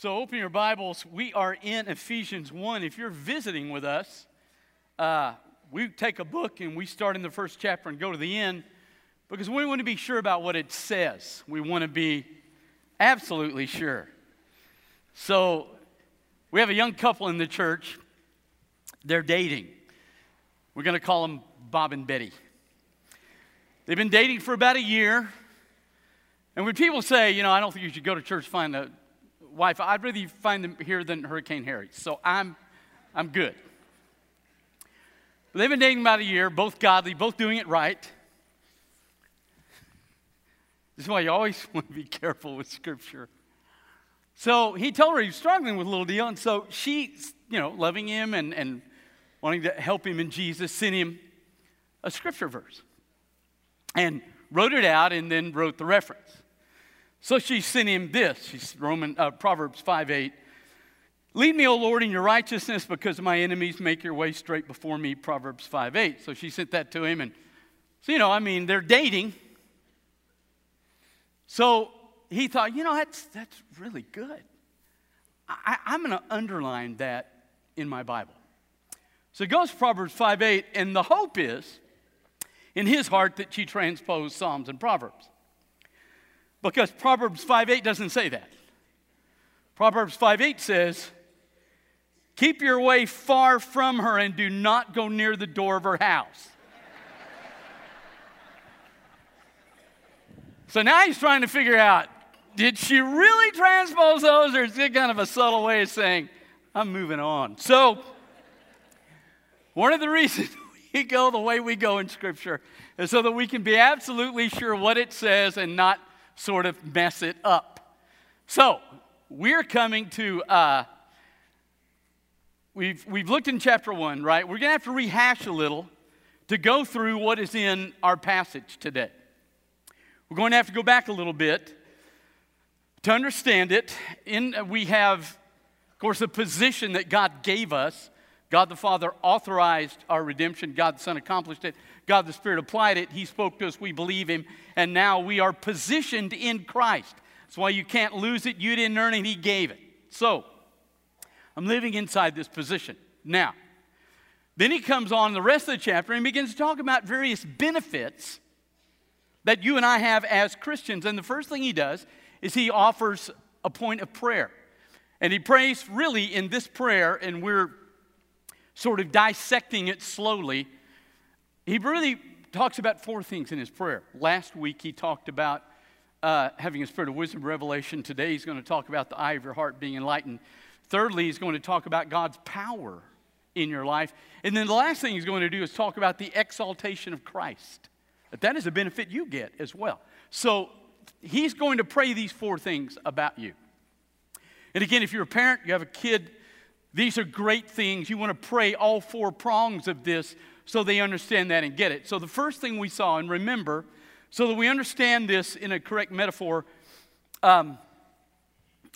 So open your Bibles. We are in Ephesians 1. If you're visiting with us, uh, we take a book and we start in the first chapter and go to the end because we want to be sure about what it says. We want to be absolutely sure. So we have a young couple in the church. They're dating. We're going to call them Bob and Betty. They've been dating for about a year. And when people say, you know, I don't think you should go to church, find a wife, I'd rather find them here than Hurricane Harry. So I'm, I'm good. They've been dating about a year, both godly, both doing it right. This is why you always want to be careful with Scripture. So he told her he was struggling with a little deal, and so she, you know, loving him and, and wanting to help him in Jesus, sent him a Scripture verse and wrote it out and then wrote the reference. So she sent him this. She's Roman uh, Proverbs 5 8. Lead me, O Lord, in your righteousness because my enemies make your way straight before me. Proverbs 5 8. So she sent that to him. And so, you know, I mean, they're dating. So he thought, you know, that's, that's really good. I, I'm going to underline that in my Bible. So it goes to Proverbs 5 8. And the hope is in his heart that she transposed Psalms and Proverbs. Because Proverbs 5 8 doesn't say that. Proverbs 5 8 says, Keep your way far from her and do not go near the door of her house. so now he's trying to figure out did she really transpose those, or is it kind of a subtle way of saying, I'm moving on? So, one of the reasons we go the way we go in Scripture is so that we can be absolutely sure what it says and not sort of mess it up. So, we're coming to, uh, we've, we've looked in chapter one, right? We're going to have to rehash a little to go through what is in our passage today. We're going to have to go back a little bit to understand it. In, we have, of course, a position that God gave us. God the Father authorized our redemption. God the Son accomplished it. God the Spirit applied it. He spoke to us. We believe Him. And now we are positioned in Christ. That's why you can't lose it. You didn't earn it, He gave it. So, I'm living inside this position. Now, then he comes on the rest of the chapter and begins to talk about various benefits that you and I have as Christians. And the first thing he does is he offers a point of prayer. And he prays really in this prayer, and we're sort of dissecting it slowly he really talks about four things in his prayer. Last week, he talked about uh, having a spirit of wisdom revelation. Today, he's going to talk about the eye of your heart being enlightened. Thirdly, he's going to talk about God's power in your life. And then the last thing he's going to do is talk about the exaltation of Christ. That, that is a benefit you get as well. So he's going to pray these four things about you. And again, if you're a parent, you have a kid, these are great things. You want to pray all four prongs of this so they understand that and get it. So the first thing we saw, and remember, so that we understand this in a correct metaphor, um,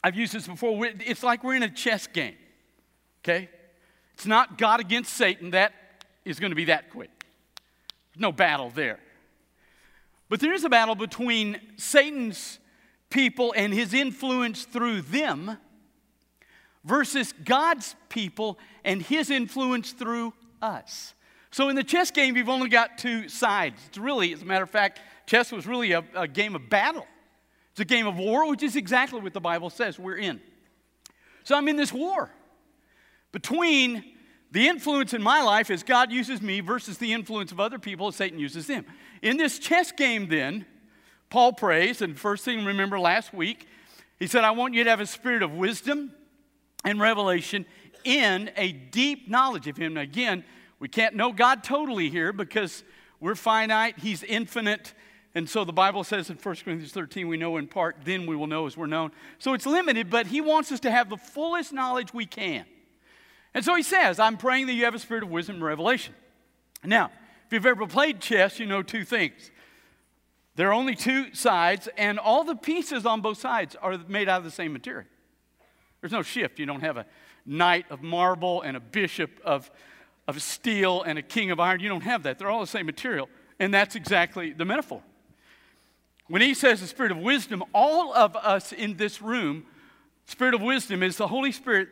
I've used this before. It's like we're in a chess game, okay? It's not God against Satan. That is going to be that quick. No battle there. But there is a battle between Satan's people and his influence through them versus God's people and his influence through us. So in the chess game, you've only got two sides. It's really, as a matter of fact, chess was really a, a game of battle. It's a game of war, which is exactly what the Bible says we're in. So I'm in this war between the influence in my life as God uses me versus the influence of other people as Satan uses them. In this chess game, then, Paul prays, and first thing, remember last week, he said, I want you to have a spirit of wisdom and revelation in a deep knowledge of Him. again, we can't know God totally here because we're finite, He's infinite. And so the Bible says in 1 Corinthians 13, we know in part, then we will know as we're known. So it's limited, but He wants us to have the fullest knowledge we can. And so He says, I'm praying that you have a spirit of wisdom and revelation. Now, if you've ever played chess, you know two things. There are only two sides, and all the pieces on both sides are made out of the same material. There's no shift. You don't have a knight of marble and a bishop of of steel and a king of iron. You don't have that. They're all the same material. And that's exactly the metaphor. When he says the spirit of wisdom, all of us in this room Spirit of wisdom is the Holy Spirit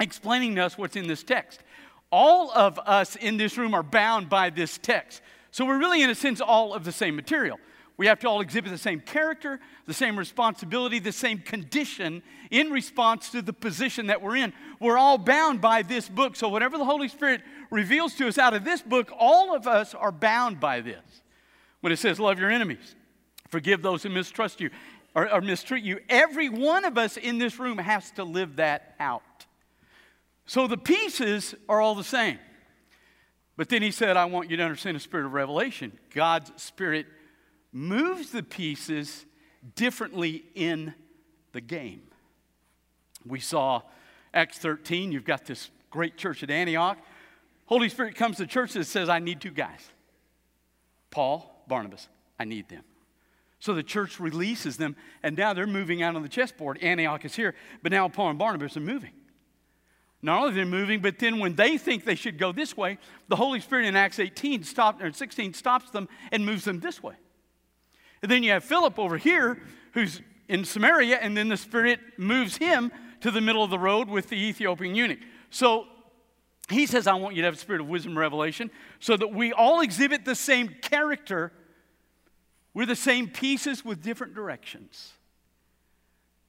explaining to us what's in this text. All of us in this room are bound by this text. So we're really, in a sense, all of the same material. We have to all exhibit the same character, the same responsibility, the same condition in response to the position that we're in. We're all bound by this book. So, whatever the Holy Spirit reveals to us out of this book, all of us are bound by this. When it says, Love your enemies, forgive those who mistrust you or, or mistreat you, every one of us in this room has to live that out. So, the pieces are all the same. But then he said, I want you to understand the spirit of revelation. God's spirit moves the pieces differently in the game. We saw Acts 13, you've got this great church at Antioch. Holy Spirit comes to church and says, I need two guys Paul, Barnabas, I need them. So the church releases them, and now they're moving out on the chessboard. Antioch is here, but now Paul and Barnabas are moving. Not only are they moving, but then when they think they should go this way, the Holy Spirit in Acts 18 stopped, or 16 stops them and moves them this way. And then you have Philip over here who's in Samaria, and then the Spirit moves him to the middle of the road with the Ethiopian eunuch. So he says, I want you to have a spirit of wisdom revelation so that we all exhibit the same character. We're the same pieces with different directions.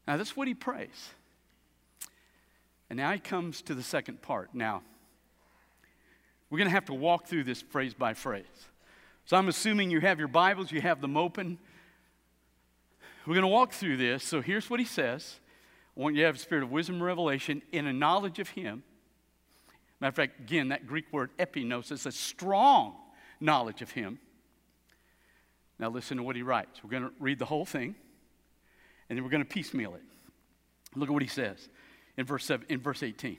Now, that's what he prays. And now he comes to the second part. Now, we're going to have to walk through this phrase by phrase. So I'm assuming you have your Bibles, you have them open. We're going to walk through this. So here's what he says I want you to have a spirit of wisdom and revelation in a knowledge of him. Matter of fact, again, that Greek word epignosis, a strong knowledge of him. Now listen to what he writes. We're going to read the whole thing, and then we're going to piecemeal it. Look at what he says in verse, seven, in verse 18.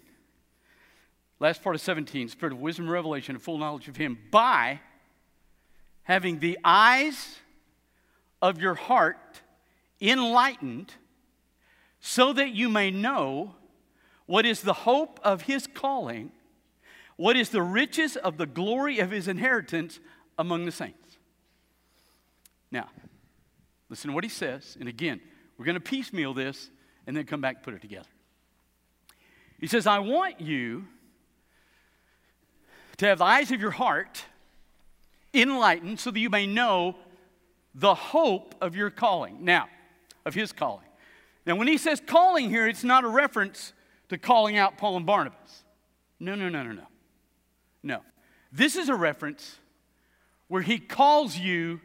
Last part of 17, spirit of wisdom and revelation and full knowledge of him by having the eyes of your heart enlightened, so that you may know what is the hope of his calling, what is the riches of the glory of his inheritance among the saints. Now, listen to what he says, and again, we're going to piecemeal this and then come back and put it together. He says, I want you to have the eyes of your heart enlightened so that you may know the hope of your calling. Now, of his calling. Now, when he says calling here, it's not a reference to calling out Paul and Barnabas. No, no, no, no, no. No. This is a reference where he calls you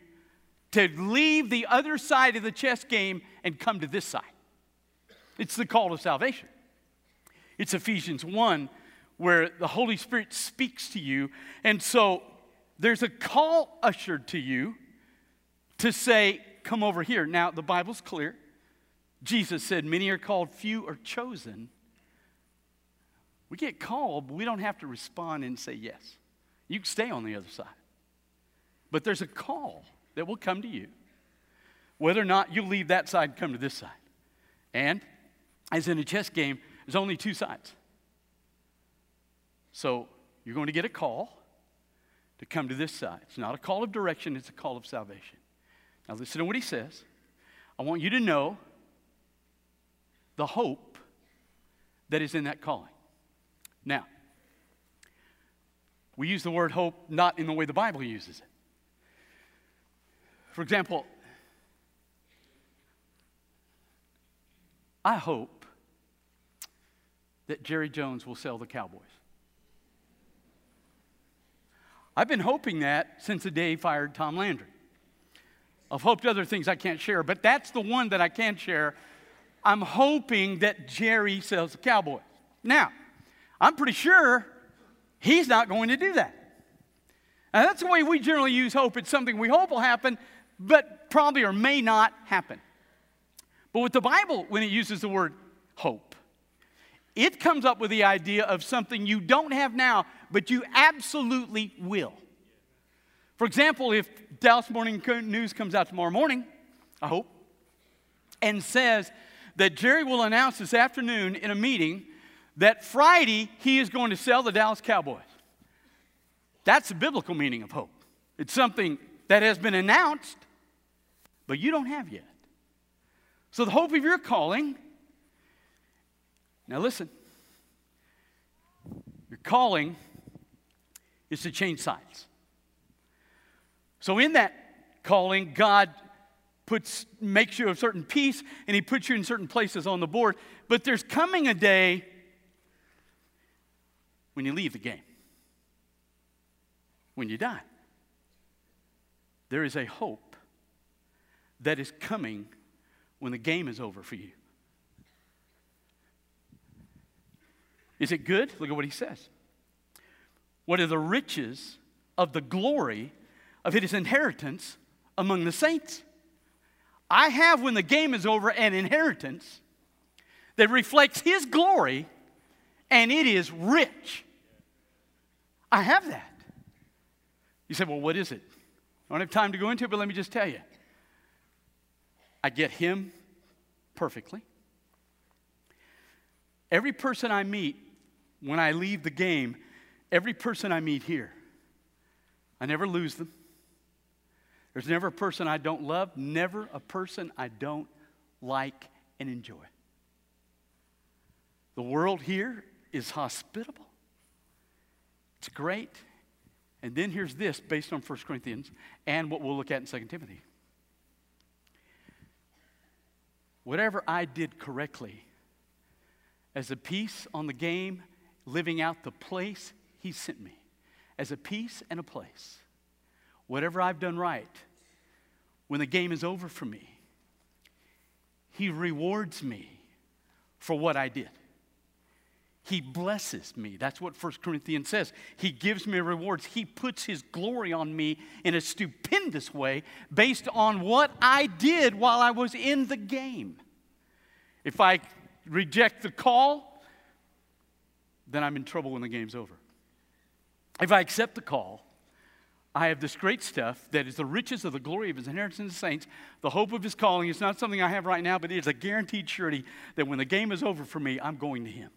to leave the other side of the chess game and come to this side. It's the call to salvation. It's Ephesians 1 where the Holy Spirit speaks to you. And so there's a call ushered to you to say, Come over here. Now, the Bible's clear. Jesus said, Many are called, few are chosen. We get called, but we don't have to respond and say yes. You can stay on the other side. But there's a call that will come to you, whether or not you leave that side and come to this side. And as in a chess game, there's only two sides. So you're going to get a call to come to this side. It's not a call of direction, it's a call of salvation. Now, listen to what he says. I want you to know the hope that is in that calling. Now, we use the word hope not in the way the Bible uses it. For example, I hope that Jerry Jones will sell the Cowboys. I've been hoping that since the day he fired Tom Landry. I've hoped other things I can't share, but that's the one that I can share. I'm hoping that Jerry sells the Cowboys. Now, I'm pretty sure he's not going to do that. Now, that's the way we generally use hope. It's something we hope will happen, but probably or may not happen. But with the Bible, when it uses the word hope, it comes up with the idea of something you don't have now, but you absolutely will. For example, if Dallas Morning News comes out tomorrow morning, I hope, and says that Jerry will announce this afternoon in a meeting that Friday he is going to sell the Dallas Cowboys. That's the biblical meaning of hope. It's something that has been announced, but you don't have yet. So the hope of your calling Now, listen. Your calling is to change sides. So, in that calling, God puts, makes you a certain piece and He puts you in certain places on the board. But there's coming a day when you leave the game, when you die. There is a hope that is coming when the game is over for you. Is it good? Look at what he says. What are the riches of the glory of his inheritance among the saints? I have, when the game is over, an inheritance that reflects his glory, and it is rich. I have that. You say, well, what is it? I don't have time to go into it, but let me just tell you. I get him perfectly. Every person I meet when I leave the game, every person I meet here, I never lose them. There's never a person I don't love, never a person I don't like and enjoy. The world here is hospitable. It's great. And then here's this based on 1 Corinthians and what we'll look at in 2 Timothy. Whatever I did correctly as a piece on the game, living out the place He sent me, as a piece and a place, whatever I've done right, when the game is over for me, He rewards me for what I did. He blesses me. That's what 1 Corinthians says. He gives me rewards. He puts His glory on me in a stupendous way based on what I did while I was in the game. If I reject the call, then I'm in trouble when the game's over. If I accept the call, I have this great stuff that is the riches of the glory of his inheritance in the saints, the hope of his calling. It's not something I have right now, but it is a guaranteed surety that when the game is over for me, I'm going to him.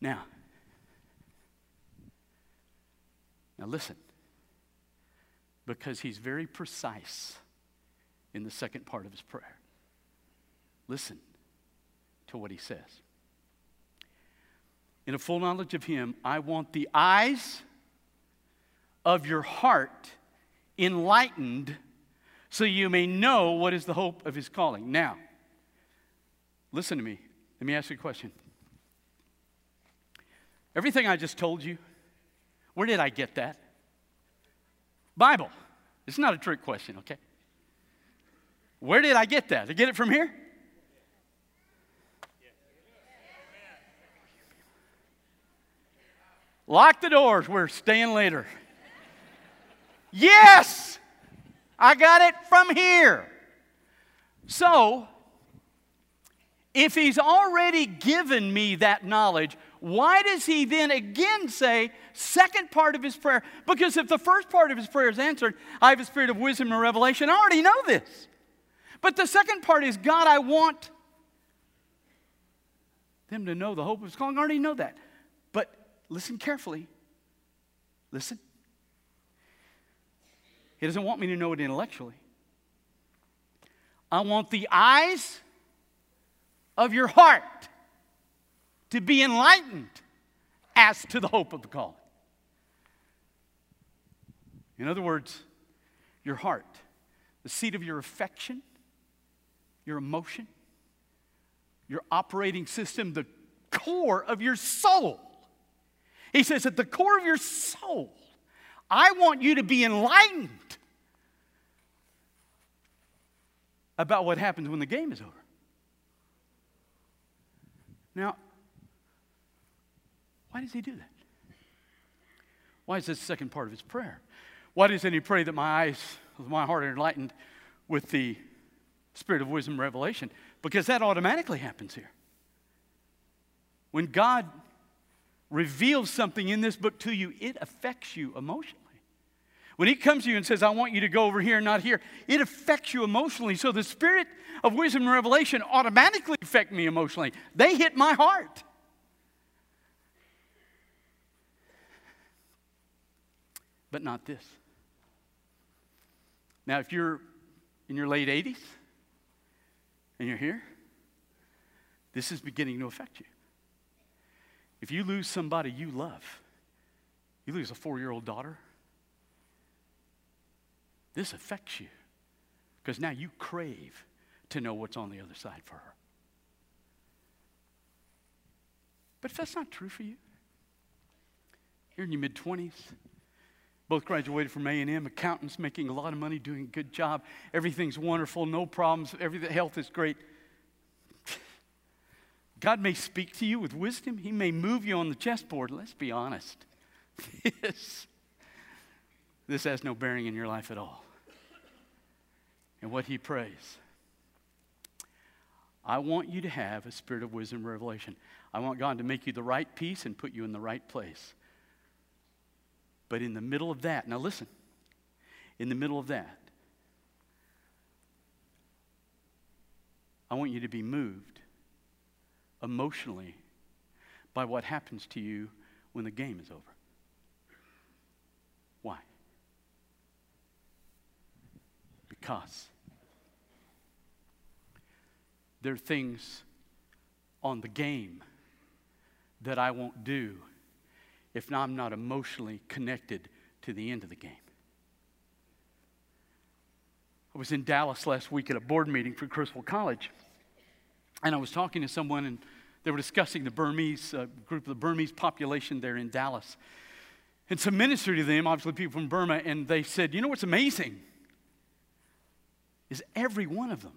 Now, now listen, because he's very precise in the second part of his prayer. Listen to what he says. In a full knowledge of him, I want the eyes of your heart enlightened so you may know what is the hope of his calling. Now, listen to me. Let me ask you a question. Everything I just told you, where did I get that? Bible. It's not a trick question, okay? Where did I get that? Did I get it from here? Lock the doors. We're staying later. yes, I got it from here. So, if he's already given me that knowledge, why does he then again say, second part of his prayer? Because if the first part of his prayer is answered, I have a spirit of wisdom and revelation, I already know this. But the second part is, God, I want them to know the hope of his calling. I already know that. Listen carefully. Listen. He doesn't want me to know it intellectually. I want the eyes of your heart to be enlightened as to the hope of the calling. In other words, your heart, the seat of your affection, your emotion, your operating system, the core of your soul. He says, at the core of your soul, I want you to be enlightened about what happens when the game is over. Now, why does he do that? Why is this the second part of his prayer? Why doesn't he pray that my eyes my heart are enlightened with the spirit of wisdom revelation? Because that automatically happens here. When God reveals something in this book to you, it affects you emotionally. When he comes to you and says, I want you to go over here, and not here, it affects you emotionally. So the spirit of wisdom and revelation automatically affect me emotionally. They hit my heart. but not this. Now, if you're in your late 80s and you're here, this is beginning to affect you. If you lose somebody you love, you lose a four year old daughter, this affects you because now you crave to know what's on the other side for her. But if that's not true for you, you're in your mid 20s, both graduated from A&M, accountants making a lot of money, doing a good job. Everything's wonderful, no problems, everything health is great. God may speak to you with wisdom. He may move you on the chessboard. Let's be honest. this, this has no bearing in your life at all. And what he prays. I want you to have a spirit of wisdom revelation. I want God to make you the right piece and put you in the right place. But in the middle of that, now listen, in the middle of that, I want you to be moved emotionally by what happens to you when the game is over. Why? Because there are things on the game that I won't do if I'm not emotionally connected to the end of the game. I was in Dallas last week at a board meeting for Criswell College, and I was talking to someone, and they were discussing the Burmese uh, group of the Burmese population there in Dallas. And some ministry to them, obviously people from Burma, and they said, You know what's amazing? Is every one of them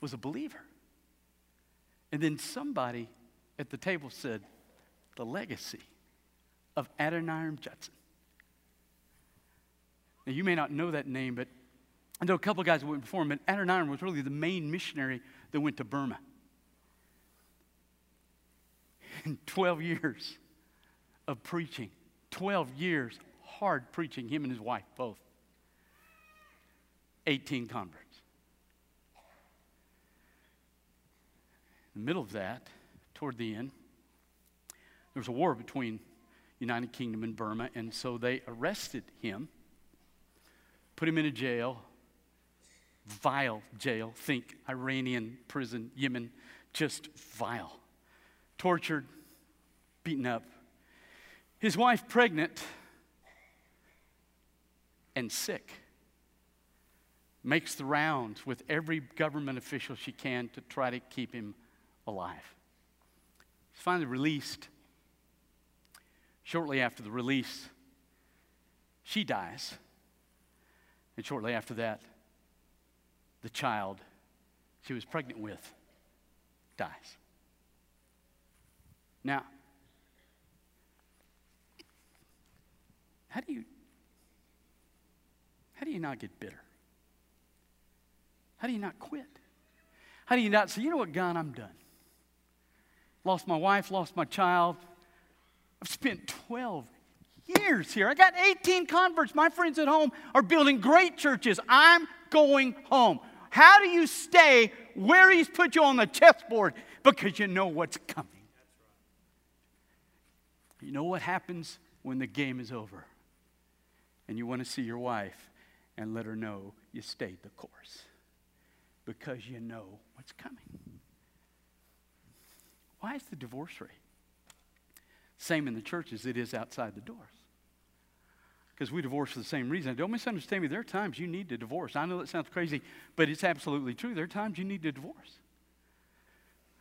was a believer. And then somebody at the table said, the legacy of Adoniram Judson. Now, you may not know that name, but I know a couple of guys went before him, but Adoniram was really the main missionary that went to Burma. In 12 years of preaching, 12 years hard preaching, him and his wife both, 18 converts. In the middle of that, toward the end, there was a war between United Kingdom and Burma, and so they arrested him, put him in a jail, vile jail. Think Iranian prison, Yemen, just vile. Tortured, beaten up. His wife pregnant and sick. Makes the rounds with every government official she can to try to keep him alive. He's finally released Shortly after the release, she dies. And shortly after that, the child she was pregnant with dies. Now, how do you how do you not get bitter? How do you not quit? How do you not say, you know what, God, I'm done? Lost my wife, lost my child, I've spent 12 years here. I got 18 converts. My friends at home are building great churches. I'm going home. How do you stay where He's put you on the chessboard? Because you know what's coming. You know what happens when the game is over and you want to see your wife and let her know you stayed the course because you know what's coming. Why is the divorce rate same in the church as it is outside the doors. Because we divorce for the same reason. Don't misunderstand me. There are times you need to divorce. I know that sounds crazy, but it's absolutely true. There are times you need to divorce.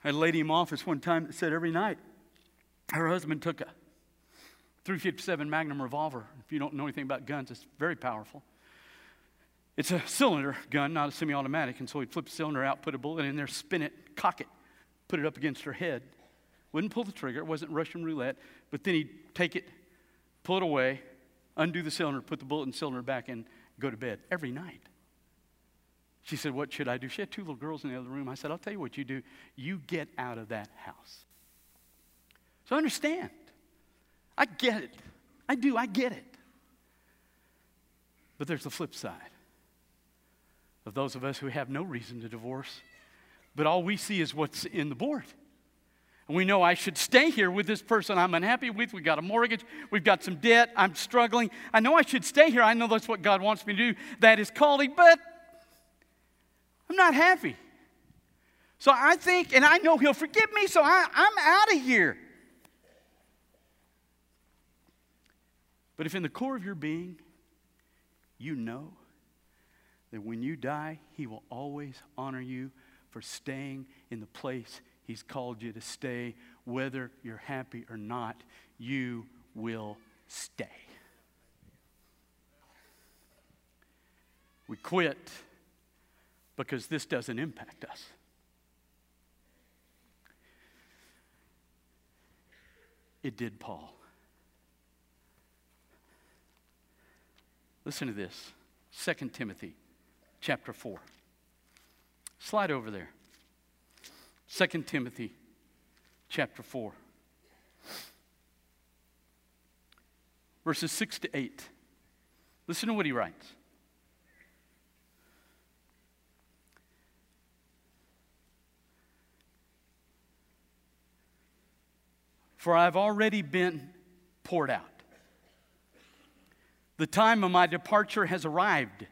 I had a lady in my office one time that said every night her husband took a 357 Magnum revolver. If you don't know anything about guns, it's very powerful. It's a cylinder gun, not a semi automatic. And so he'd flip the cylinder out, put a bullet in there, spin it, cock it, put it up against her head, wouldn't pull the trigger, it wasn't Russian roulette, but then he'd take it, pull it away, undo the cylinder, put the bullet in the cylinder back, and go to bed every night. She said, What should I do? She had two little girls in the other room. I said, I'll tell you what you do. You get out of that house. So understand. I get it. I do. I get it. But there's the flip side of those of us who have no reason to divorce, but all we see is what's in the board. We know I should stay here with this person I'm unhappy with. We've got a mortgage. We've got some debt. I'm struggling. I know I should stay here. I know that's what God wants me to do. That is calling, but I'm not happy. So I think, and I know He'll forgive me, so I, I'm out of here. But if in the core of your being, you know that when you die, He will always honor you for staying in the place He's called you to stay, whether you're happy or not, you will stay. We quit because this doesn't impact us. It did Paul. Listen to this 2 Timothy chapter 4. Slide over there. 2 Timothy chapter 4. Verses 6 to 8. Listen to what he writes. For I've already been poured out. The time of my departure has arrived.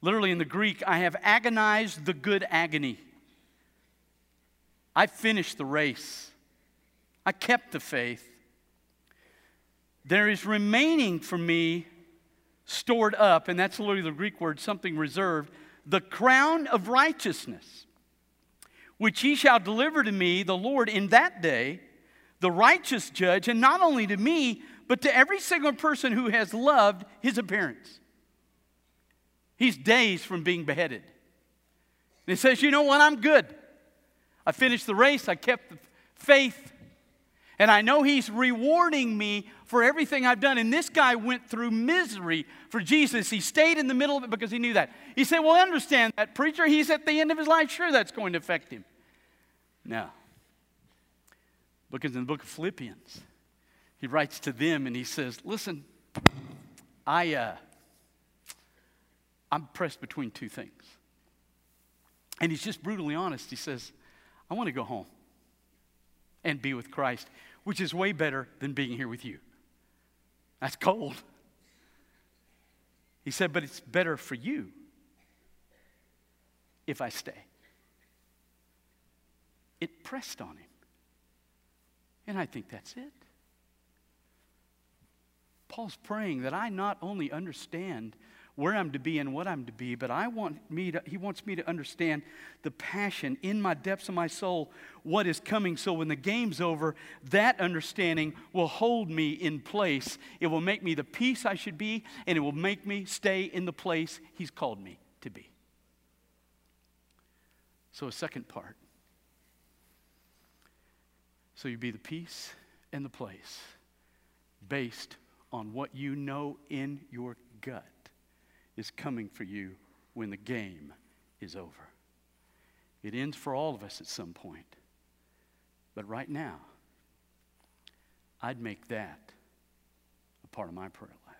Literally in the Greek, I have agonized the good agony. I finished the race. I kept the faith. There is remaining for me stored up, and that's literally the Greek word, something reserved, the crown of righteousness, which he shall deliver to me, the Lord, in that day the righteous judge, and not only to me, but to every single person who has loved his appearance. He's days from being beheaded. And he says, You know what? I'm good. I finished the race, I kept the faith, and I know he's rewarding me for everything I've done. And this guy went through misery for Jesus. He stayed in the middle of it because he knew that. He said, Well, understand that, preacher. He's at the end of his life. Sure, that's going to affect him. No. Because in the book of Philippians, he writes to them and he says, Listen, I, uh, I'm pressed between two things. And he's just brutally honest. He says, I want to go home and be with Christ, which is way better than being here with you. That's cold. He said, but it's better for you if I stay. It pressed on him. And I think that's it. Paul's praying that I not only understand where I'm to be and what I'm to be, but I want me to, he wants me to understand the passion in my depths of my soul, what is coming. So when the game's over, that understanding will hold me in place. It will make me the piece I should be, and it will make me stay in the place he's called me to be. So, a second part so you be the piece and the place based on what you know in your gut is coming for you when the game is over. It ends for all of us at some point. But right now, I'd make that a part of my prayer life.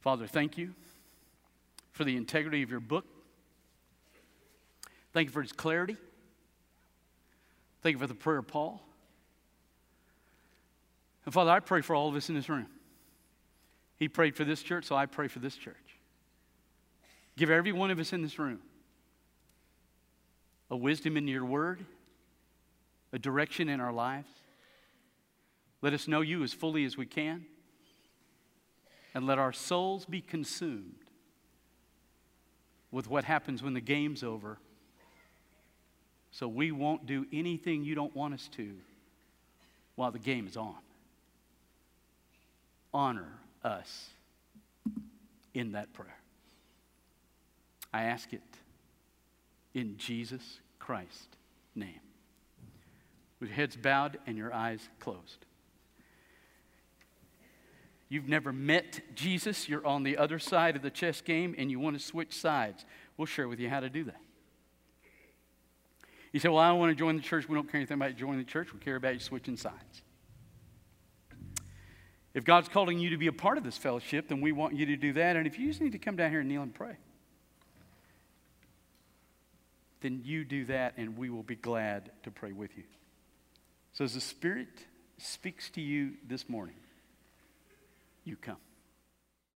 Father, thank you for the integrity of your book. Thank you for its clarity. Thank you for the prayer of Paul. And Father, I pray for all of us in this room. He prayed for this church, so I pray for this church. Give every one of us in this room a wisdom in your word, a direction in our lives. Let us know you as fully as we can. And let our souls be consumed with what happens when the game's over so we won't do anything you don't want us to while the game is on. Honor us in that prayer. I ask it in Jesus Christ's name. With your heads bowed and your eyes closed. You've never met Jesus, you're on the other side of the chess game, and you want to switch sides. We'll share with you how to do that. You say, Well, I don't want to join the church. We don't care anything about joining the church. We care about you switching sides. If God's calling you to be a part of this fellowship, then we want you to do that. And if you just need to come down here and kneel and pray, then you do that, and we will be glad to pray with you. So, as the Spirit speaks to you this morning, you come.